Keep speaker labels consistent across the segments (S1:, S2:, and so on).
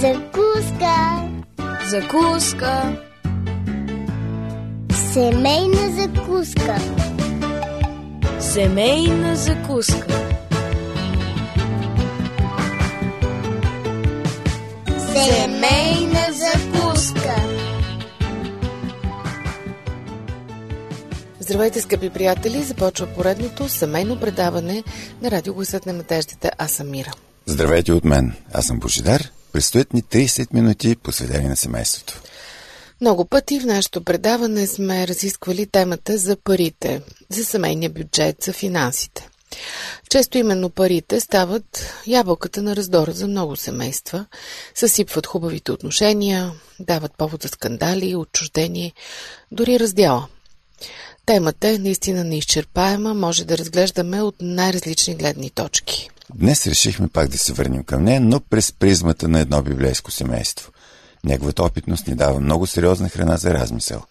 S1: Закуска.
S2: Закуска.
S1: Семейна закуска.
S2: Семейна закуска.
S1: Семейна закуска.
S3: Здравейте, скъпи приятели! Започва поредното семейно предаване на Радио Гласът на надеждата. Аз съм Мира.
S4: Здравейте от мен. Аз съм Божидар. Предстоят ни 30 минути посветени на семейството.
S3: Много пъти в нашето предаване сме разисквали темата за парите, за семейния бюджет, за финансите. Често именно парите стават ябълката на раздора за много семейства, съсипват хубавите отношения, дават повод за скандали, отчуждение, дори раздяла. Темата е наистина неизчерпаема, може да разглеждаме от най-различни гледни точки.
S4: Днес решихме пак да се върнем към нея, но през призмата на едно библейско семейство. Неговата опитност ни дава много сериозна храна за размисъл.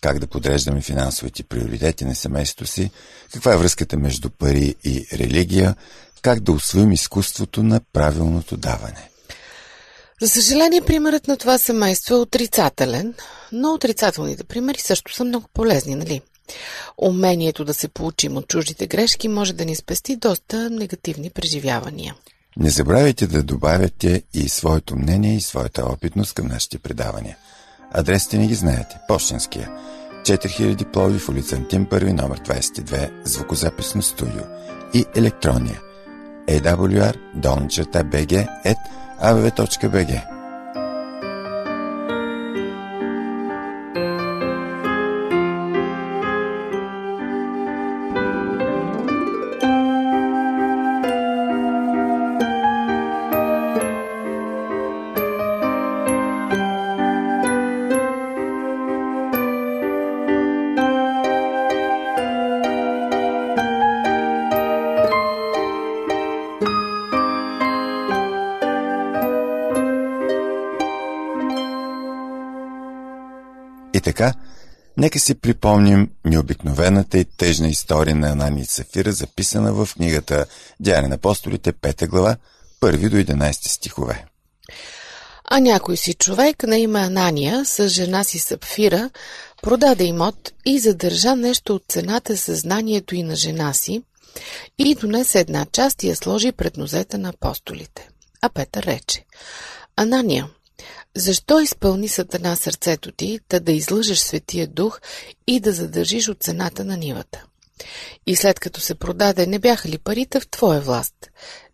S4: Как да подреждаме финансовите приоритети на семейството си, каква е връзката между пари и религия, как да освоим изкуството на правилното даване.
S3: За съжаление, примерът на това семейство е отрицателен, но отрицателните примери също са много полезни, нали? Умението да се получим от чуждите грешки може да ни спести доста негативни преживявания.
S4: Не забравяйте да добавяте и своето мнение и своята опитност към нашите предавания. Адресите ни ги знаете. Пощенския. 4000 Плови в улица Антим 1, номер 22, звукозаписно студио. И електронния. awr.bg at така, нека си припомним необикновената и тъжна история на Анани и Сафира, записана в книгата Дяне на апостолите, 5 глава, 1 до 11 стихове.
S3: А някой си човек на име Анания с жена си Сапфира продаде имот и задържа нещо от цената съзнанието и на жена си и донесе една част и я сложи пред нозете на апостолите. А Петър рече, Анания, защо изпълни Сатана сърцето ти, да да излъжеш Светия Дух и да задържиш от цената на нивата? И след като се продаде, не бяха ли парите в твоя власт?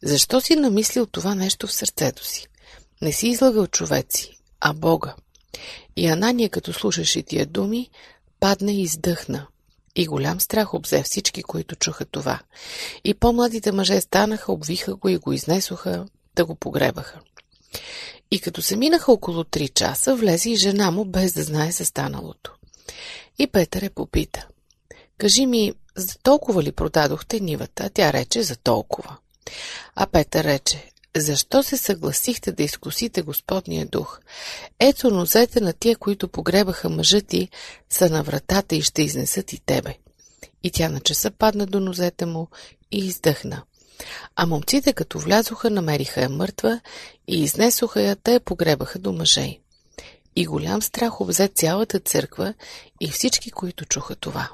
S3: Защо си намислил това нещо в сърцето си? Не си излагал човеци, а Бога. И Анания, като слушаше тия думи, падна и издъхна. И голям страх обзе всички, които чуха това. И по-младите мъже станаха, обвиха го и го изнесоха, да го погребаха. И като се минаха около три часа, влезе и жена му, без да знае за станалото. И Петър е попита. Кажи ми, за толкова ли продадохте нивата? Тя рече, за толкова. А Петър рече, защо се съгласихте да изкусите Господния дух? Ето нозете на тия, които погребаха мъжа ти, са на вратата и ще изнесат и тебе. И тя на часа падна до нозете му и издъхна. А момците, като влязоха, намериха я мъртва и изнесоха я, те погребаха до мъже. И голям страх обзе цялата църква и всички, които чуха това.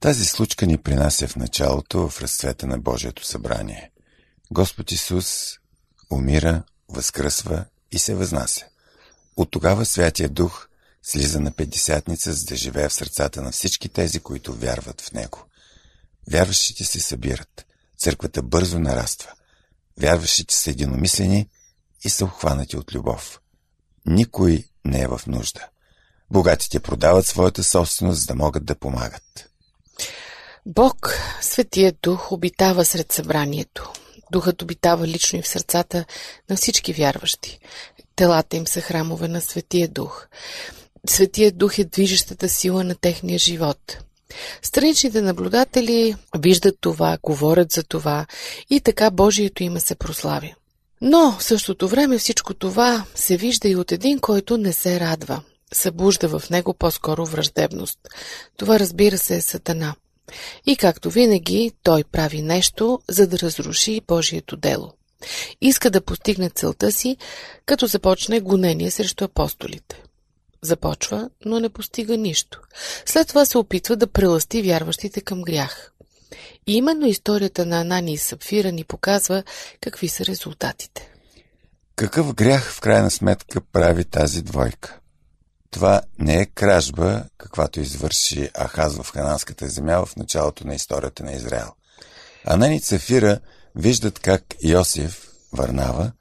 S4: Тази случка ни принася в началото в разцвета на Божието събрание. Господ Исус умира, възкръсва и се възнася. От тогава Святия Дух слиза на Петдесятница, за да живее в сърцата на всички тези, които вярват в Него. Вярващите се събират. Църквата бързо нараства. Вярващите са единомислени и са обхванати от любов. Никой не е в нужда. Богатите продават своята собственост, за да могат да помагат.
S3: Бог, Светия Дух, обитава сред събранието. Духът обитава лично и в сърцата на всички вярващи. Телата им са храмове на Светия Дух. Светия Дух е движещата сила на техния живот. Страничните наблюдатели виждат това, говорят за това и така Божието име се прославя. Но в същото време всичко това се вижда и от един, който не се радва. Събужда в него по-скоро враждебност. Това разбира се е Сатана. И както винаги, той прави нещо, за да разруши Божието дело. Иска да постигне целта си, като започне гонение срещу апостолите. Започва, но не постига нищо. След това се опитва да преласти вярващите към грях. И именно историята на Анани и Сапфира ни показва какви са резултатите.
S4: Какъв грях в крайна сметка прави тази двойка? Това не е кражба, каквато извърши Ахаз в хананската земя в началото на историята на Израел. Анани и Сафира виждат как Йосиф, Варнава,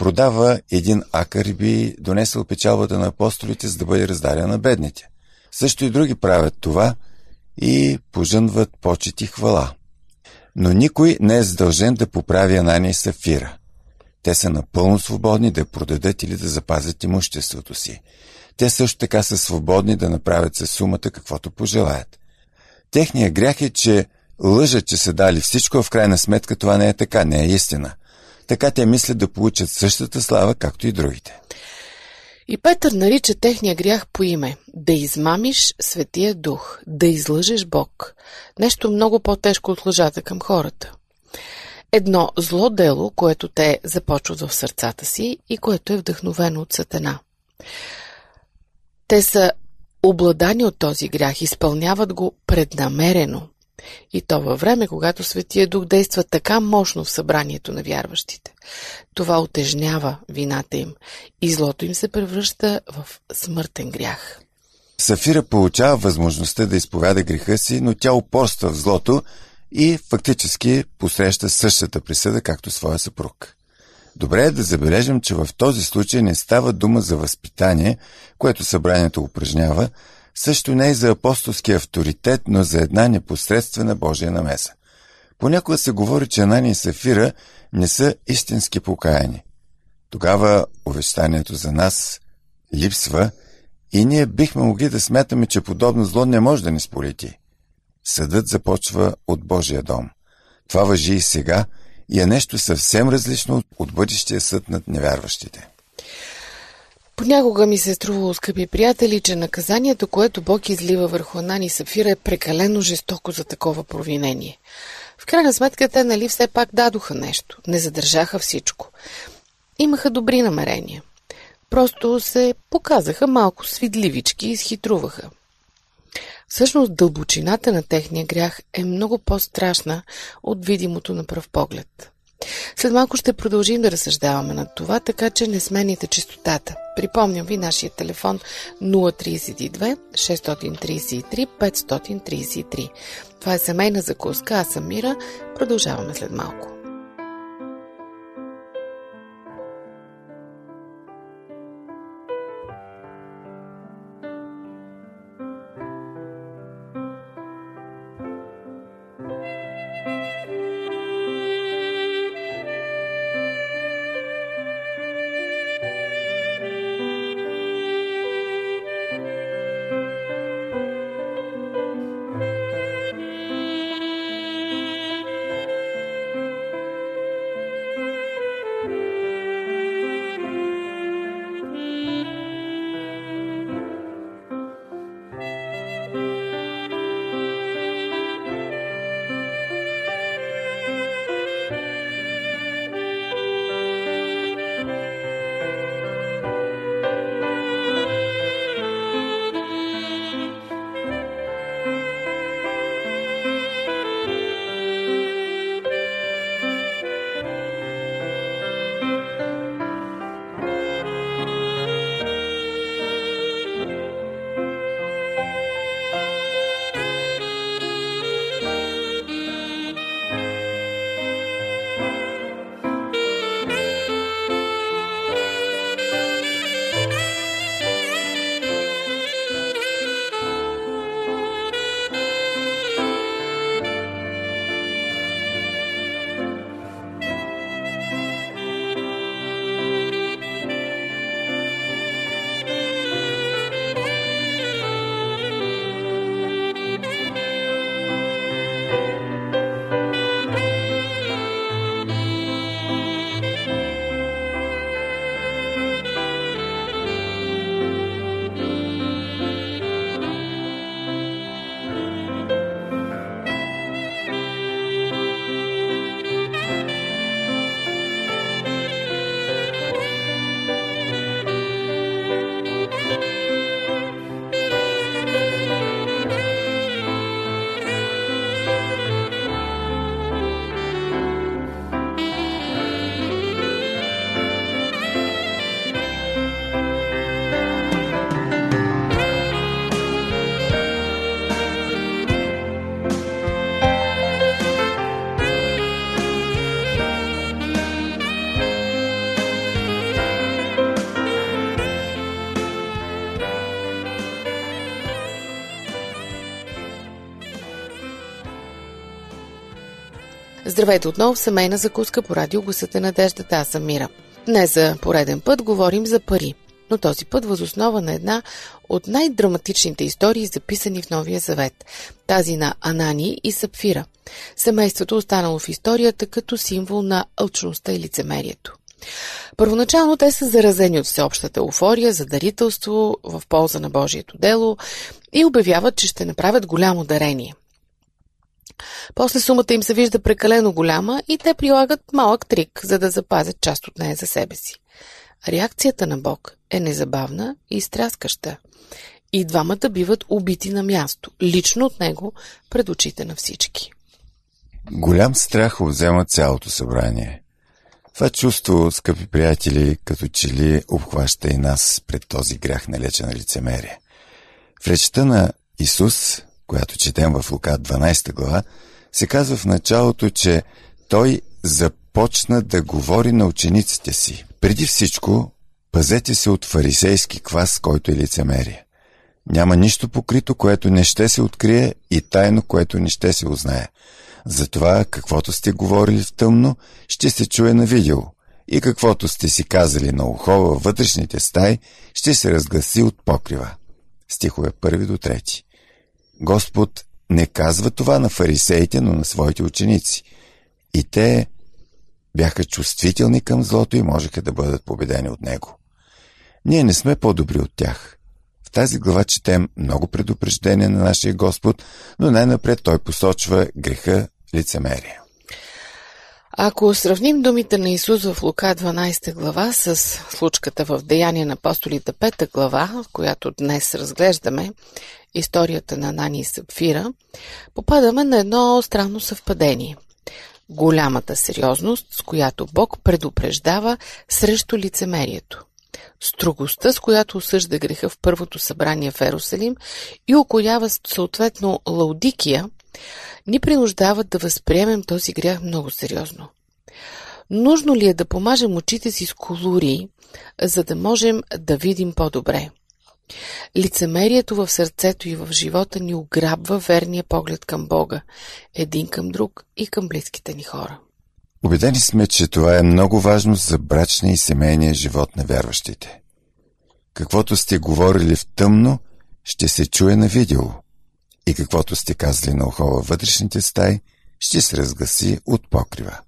S4: продава един акър и би донесъл печалбата на апостолите, за да бъде раздаден на бедните. Също и други правят това и пожънват почет и хвала. Но никой не е задължен да поправи Анания и Сафира. Те са напълно свободни да продадат или да запазят имуществото си. Те също така са свободни да направят със сумата каквото пожелаят. Техният грях е, че лъжат, че са дали всичко, а в крайна сметка това не е така, не е истина. Така те мислят да получат същата слава, както и другите.
S3: И Петър нарича техния грях по име – да измамиш Светия Дух, да излъжеш Бог. Нещо много по-тежко от лъжата към хората. Едно зло дело, което те започват в сърцата си и което е вдъхновено от Сатана. Те са обладани от този грях, изпълняват го преднамерено. И то във време, когато Светия Дух действа така мощно в събранието на вярващите. Това отежнява вината им и злото им се превръща в смъртен грях.
S4: Сафира получава възможността да изповяда греха си, но тя упорства в злото и фактически посреща същата присъда, както своя съпруг. Добре е да забележим, че в този случай не става дума за възпитание, което събранието упражнява, също не и за апостолски авторитет, но за една непосредствена Божия намеса. Понякога се говори, че Анани и Сафира не са истински покаяни. Тогава увещанието за нас липсва и ние бихме могли да смятаме, че подобно зло не може да ни сполети. Съдът започва от Божия дом. Това въжи и сега и е нещо съвсем различно от бъдещия съд над невярващите.
S3: Понякога ми се е струвало, скъпи приятели, че наказанието, което Бог излива върху Анани и Сафира е прекалено жестоко за такова провинение. В крайна сметка те, нали, все пак дадоха нещо. Не задържаха всичко. Имаха добри намерения. Просто се показаха малко свидливички и изхитруваха. Всъщност дълбочината на техния грях е много по-страшна от видимото на пръв поглед. След малко ще продължим да разсъждаваме над това, така че не смените чистотата. Припомням ви нашия телефон 032 633 533. Това е семейна закуска. Аз съм Мира. Продължаваме след малко. Здравейте отново в семейна закуска по радио Гласът е надеждата. Аз съм Мира. Днес за пореден път говорим за пари, но този път възоснова на една от най-драматичните истории, записани в Новия Завет. Тази на Анани и Сапфира. Семейството останало в историята като символ на алчността и лицемерието. Първоначално те са заразени от всеобщата еуфория за дарителство в полза на Божието дело и обявяват, че ще направят голямо дарение. После сумата им се вижда прекалено голяма и те прилагат малък трик, за да запазят част от нея за себе си. Реакцията на Бог е незабавна и стряскаща. И двамата биват убити на място, лично от него, пред очите на всички.
S4: Голям страх взема цялото събрание. Това чувство, скъпи приятели, като че ли обхваща и нас пред този грях на лечена лицемерие. В речта на Исус, която четем в Лука 12 глава, се казва в началото, че той започна да говори на учениците си. Преди всичко, пазете се от фарисейски квас, който е лицемерие. Няма нищо покрито, което не ще се открие и тайно, което не ще се узнае. Затова каквото сте говорили в тъмно, ще се чуе на видео. И каквото сте си казали на ухо във вътрешните стаи, ще се разгласи от покрива. Стихове 1 до 3. Господ не казва това на фарисеите, но на своите ученици. И те бяха чувствителни към злото и можеха да бъдат победени от него. Ние не сме по-добри от тях. В тази глава четем много предупреждения на нашия Господ, но най-напред той посочва греха лицемерие.
S3: Ако сравним думите на Исус в Лука 12 глава с случката в Деяния на апостолите 5 глава, която днес разглеждаме историята на Нани и Сапфира, попадаме на едно странно съвпадение. Голямата сериозност, с която Бог предупреждава срещу лицемерието. Строгостта, с която осъжда греха в първото събрание в Ерусалим и окоява съответно Лаудикия, ни принуждават да възприемем този грях много сериозно. Нужно ли е да помажем очите си с колури, за да можем да видим по-добре? Лицемерието в сърцето и в живота ни ограбва верния поглед към Бога, един към друг и към близките ни хора.
S4: Убедени сме, че това е много важно за брачния и семейния живот на вярващите. Каквото сте говорили в тъмно, ще се чуе на видео. И каквото сте казали на ухо във вътрешните стаи, ще се разгласи от покрива.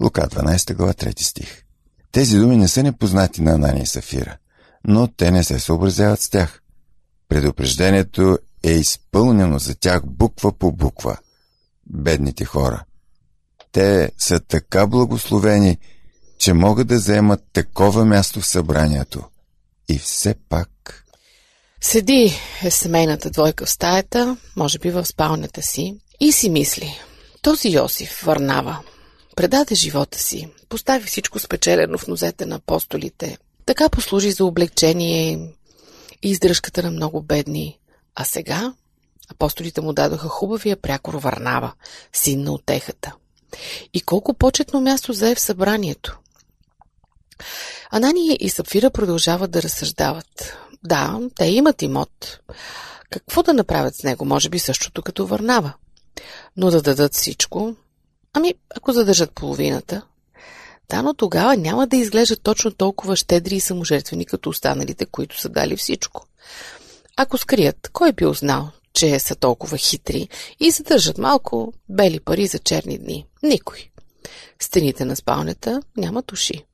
S4: Лука 12 глава 3 стих. Тези думи не са непознати на Анания и Сафира, но те не се съобразяват с тях. Предупреждението е изпълнено за тях буква по буква. Бедните хора. Те са така благословени, че могат да заемат такова място в събранието. И все пак...
S3: Седи е семейната двойка в стаята, може би в спалнята си, и си мисли. Този Йосиф върнава. Предаде живота си, постави всичко спечелено в нозете на апостолите. Така послужи за облегчение и издръжката на много бедни. А сега апостолите му дадоха хубавия прякор Варнава, син на отехата. И колко почетно място зае в събранието. Анания и Сапфира продължават да разсъждават. Да, те имат имот. Какво да направят с него? Може би същото като Върнава. Но да дадат всичко? Ами, ако задържат половината. Да, но тогава няма да изглеждат точно толкова щедри и саможертвени, като останалите, които са дали всичко. Ако скрият, кой би узнал, че са толкова хитри и задържат малко бели пари за черни дни? Никой. Стените на спалнята нямат уши.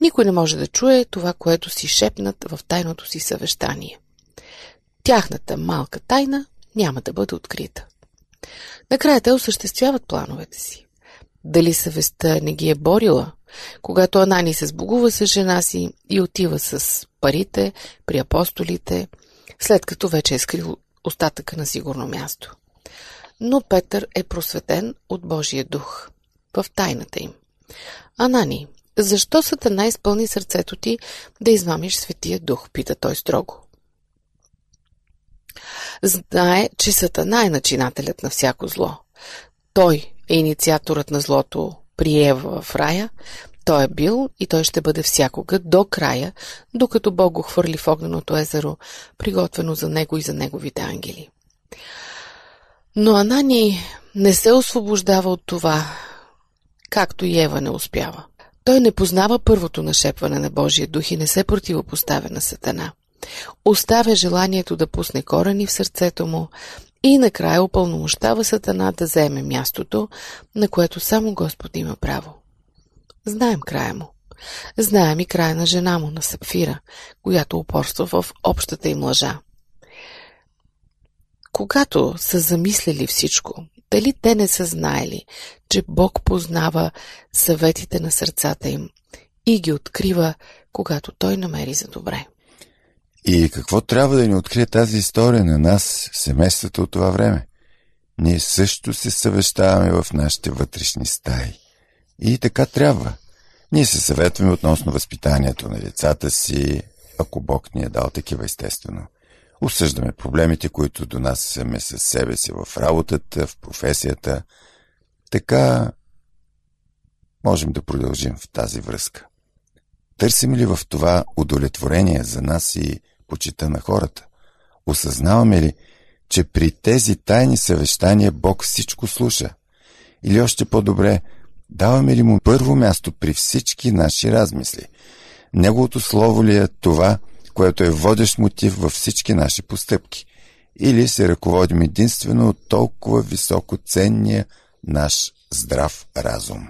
S3: Никой не може да чуе това, което си шепнат в тайното си съвещание. Тяхната малка тайна няма да бъде открита. Накрая те осъществяват плановете си. Дали съвестта не ги е борила, когато Анани се сбогува с жена си и отива с парите при апостолите, след като вече е скрил остатъка на сигурно място. Но Петър е просветен от Божия дух в тайната им. Анани, защо Сатана изпълни сърцето ти да измамиш Светия Дух? Пита той строго. Знае, че Сатана е начинателят на всяко зло. Той е инициаторът на злото при Ева в рая, той е бил и той ще бъде всякога до края, докато Бог го хвърли в огненото езеро, приготвено за него и за неговите ангели. Но Анани не се освобождава от това, както и Ева не успява. Той не познава първото нашепване на Божия дух и не се противопоставя на Сатана. Оставя желанието да пусне корени в сърцето му и накрая опълномощава Сатана да заеме мястото, на което само Господ има право. Знаем края му. Знаем и края на жена му, на Сапфира, която упорства в общата им лъжа. Когато са замислили всичко, дали те не са знаели, че Бог познава съветите на сърцата им и ги открива, когато Той намери за добре.
S4: И какво трябва да ни открие тази история на нас, семейството от това време? Ние също се съвещаваме в нашите вътрешни стаи. И така трябва. Ние се съветваме относно възпитанието на децата си, ако Бог ни е дал такива естествено. Осъждаме проблемите, които донасяме със себе си в работата, в професията. Така можем да продължим в тази връзка. Търсим ли в това удовлетворение за нас и почита на хората? Осъзнаваме ли, че при тези тайни съвещания Бог всичко слуша? Или още по-добре, даваме ли му първо място при всички наши размисли? Неговото слово ли е това, което е водещ мотив във всички наши постъпки? Или се ръководим единствено от толкова високо ценния наш здрав разум?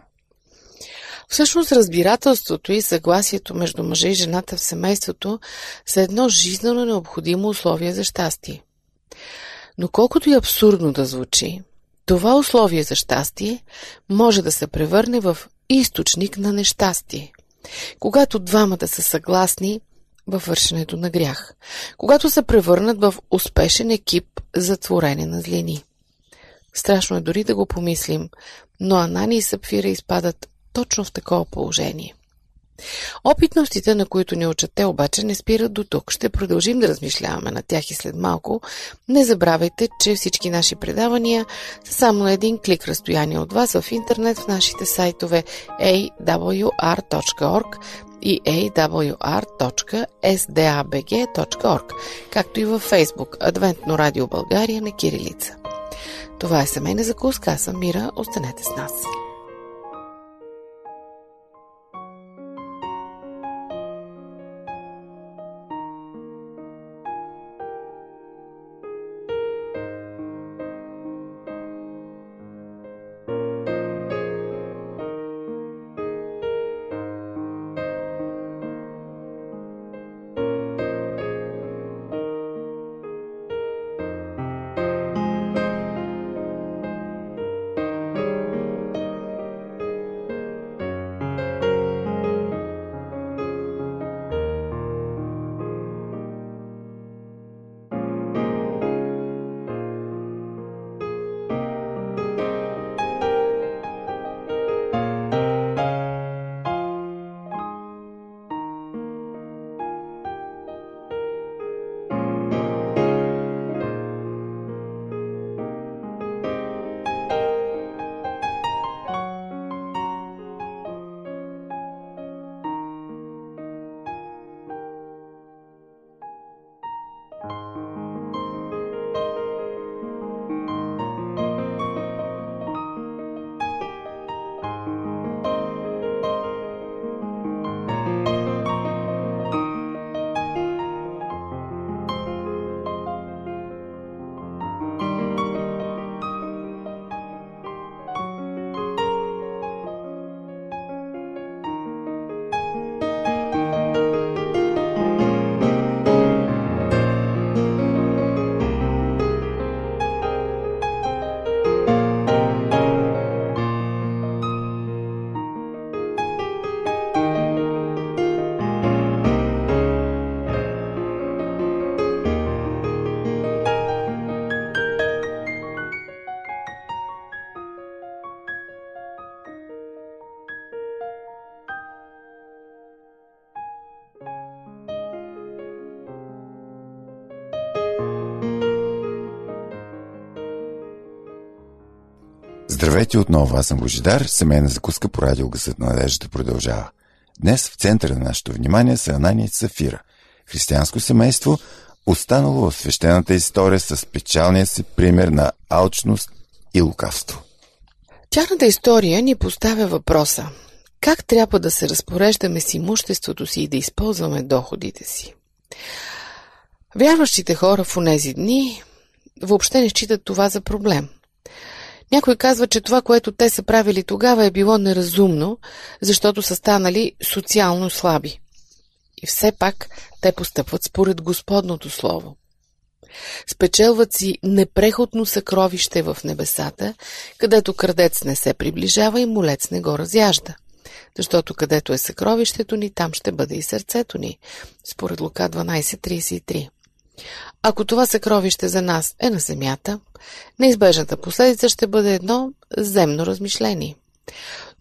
S3: Всъщност разбирателството и съгласието между мъжа и жената в семейството са едно жизнено необходимо условие за щастие. Но колкото и абсурдно да звучи, това условие за щастие може да се превърне в източник на нещастие. Когато двамата са съгласни във вършенето на грях. Когато се превърнат в успешен екип за творене на злини. Страшно е дори да го помислим, но Анани и Сапфира изпадат точно в такова положение. Опитностите, на които ни учат те, обаче не спират до тук. Ще продължим да размишляваме на тях и след малко. Не забравяйте, че всички наши предавания са само на един клик разстояние от вас в интернет в нашите сайтове awr.org и awr.sdabg.org, както и във Facebook Адвентно радио България на Кирилица. Това е семейна закуска, аз съм Мира, останете с нас.
S4: Здравейте отново, аз съм Божидар, семейна закуска по радио Гъсът на надеждата продължава. Днес в центъра на нашето внимание са Анани и Сафира, християнско семейство, останало в свещената история с печалния си пример на алчност и лукавство.
S3: Тяхната история ни поставя въпроса как трябва да се разпореждаме с имуществото си и да използваме доходите си. Вярващите хора в онези дни въобще не считат това за проблем. Някой казва, че това, което те са правили тогава е било неразумно, защото са станали социално слаби. И все пак те постъпват според Господното Слово. Спечелват си непреходно съкровище в небесата, където крадец не се приближава и молец не го разяжда. Защото където е съкровището ни, там ще бъде и сърцето ни, според Лука 12.33. Ако това съкровище за нас е на земята, неизбежната последица ще бъде едно земно размишление.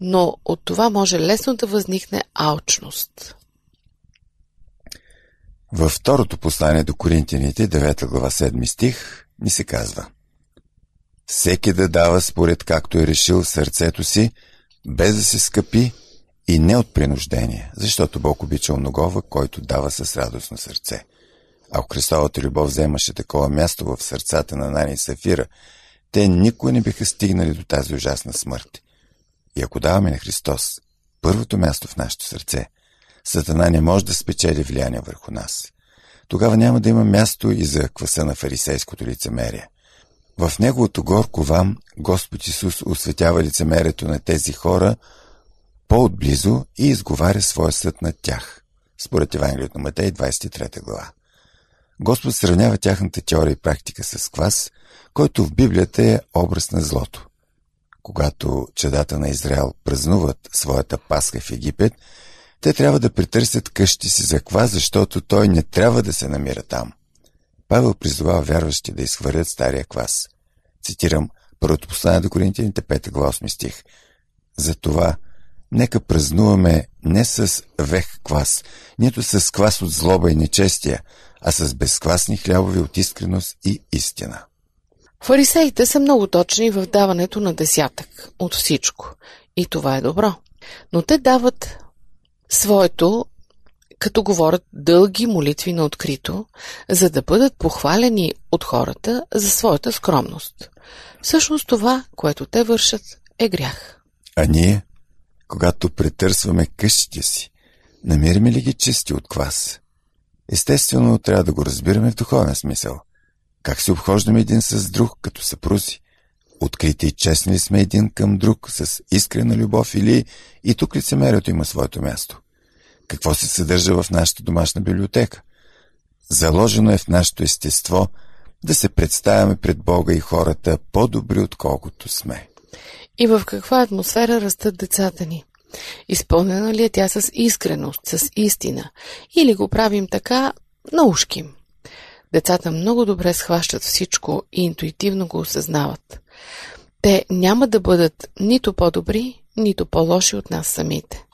S3: Но от това може лесно да възникне алчност.
S4: Във второто послание до Коринтияните, 9 глава 7 стих, ни се казва Всеки да дава според както е решил сърцето си, без да се скъпи и не от принуждение, защото Бог обича многова, който дава с радостно сърце. Ако Христовата любов вземаше такова място в сърцата на Нани и Сафира, те никога не биха стигнали до тази ужасна смърт. И ако даваме на Христос първото място в нашето сърце, Сатана не може да спечели влияние върху нас. Тогава няма да има място и за кваса на фарисейското лицемерие. В неговото горко вам Господ Исус осветява лицемерието на тези хора по-отблизо и изговаря своя съд над тях. Според Евангелието на Матей, 23 глава. Господ сравнява тяхната теория и практика с квас, който в Библията е образ на злото. Когато чедата на Израел празнуват своята пасха в Египет, те трябва да притърсят къщи си за квас, защото той не трябва да се намира там. Павел призовава вярващи да изхвърлят стария квас. Цитирам първото послание до Коринтияните 5 глава 8 стих. Затова нека празнуваме не с вех квас, нито с квас от злоба и нечестия, а с безквасни хлябови от искреност и истина.
S3: Фарисеите са много точни в даването на десятък от всичко. И това е добро. Но те дават своето, като говорят дълги молитви на открито, за да бъдат похвалени от хората за своята скромност. Всъщност това, което те вършат, е грях.
S4: А ние, когато претърсваме къщите си, намираме ли ги чисти от квас? Естествено, трябва да го разбираме в духовен смисъл. Как се обхождаме един с друг, като съпрузи? Открити и честни ли сме един към друг, с искрена любов или и тук лицемерието има своето място? Какво се съдържа в нашата домашна библиотека? Заложено е в нашето естество да се представяме пред Бога и хората по-добри, отколкото сме.
S3: И в каква атмосфера растат децата ни? Изпълнена ли е тя с искреност, с истина? Или го правим така на ушким? Децата много добре схващат всичко и интуитивно го осъзнават. Те няма да бъдат нито по-добри, нито по-лоши от нас самите.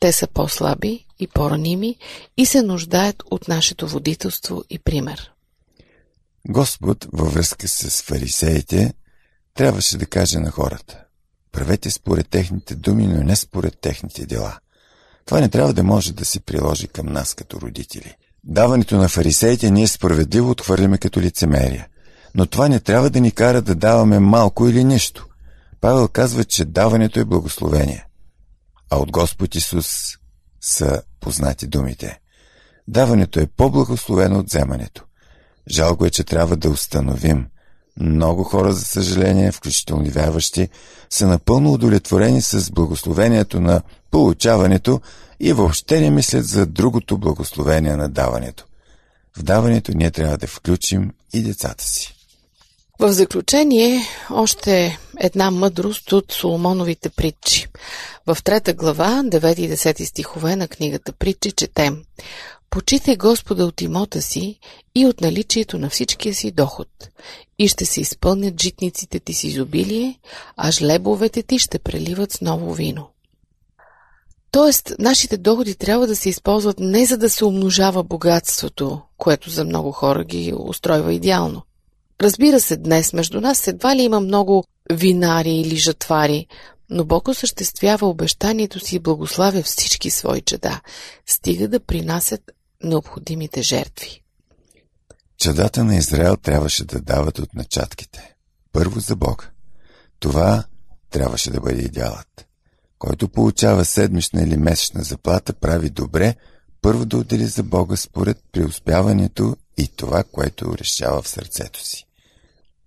S3: Те са по-слаби и по-раними и се нуждаят от нашето водителство и пример.
S4: Господ във връзка с фарисеите трябваше да каже на хората Правете според техните думи, но не според техните дела. Това не трябва да може да се приложи към нас като родители. Даването на фарисеите ние справедливо отхвърляме като лицемерие. Но това не трябва да ни кара да даваме малко или нищо. Павел казва, че даването е благословение. А от Господ Исус са познати думите. Даването е по-благословено от вземането. Жалко е, че трябва да установим – много хора, за съжаление, включително и вярващи, са напълно удовлетворени с благословението на получаването и въобще не мислят за другото благословение на даването. В даването ние трябва да включим и децата си.
S3: В заключение, още една мъдрост от Соломоновите притчи. В трета глава, 9 и 10 стихове на книгата притчи четем Почитай Господа от имота си и от наличието на всичкия си доход, и ще се изпълнят житниците ти с изобилие, а жлебовете ти ще преливат с ново вино. Тоест, нашите доходи трябва да се използват не за да се умножава богатството, което за много хора ги устройва идеално. Разбира се, днес между нас едва ли има много винари или жатвари, но Бог осъществява обещанието си и благославя всички свои чеда, стига да принасят необходимите жертви.
S4: Чадата на Израел трябваше да дават от начатките. Първо за Бог. Това трябваше да бъде идеалът. Който получава седмична или месечна заплата, прави добре първо да отдели за Бога според преуспяването и това, което решава в сърцето си.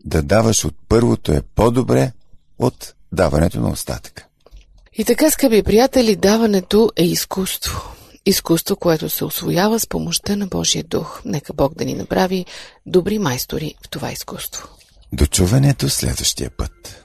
S4: Да даваш от първото е по-добре от даването на остатъка.
S3: И така, скъпи приятели, даването е изкуство. Изкуство, което се освоява с помощта на Божия дух. Нека Бог да ни направи добри майстори в това изкуство.
S4: До чуването следващия път.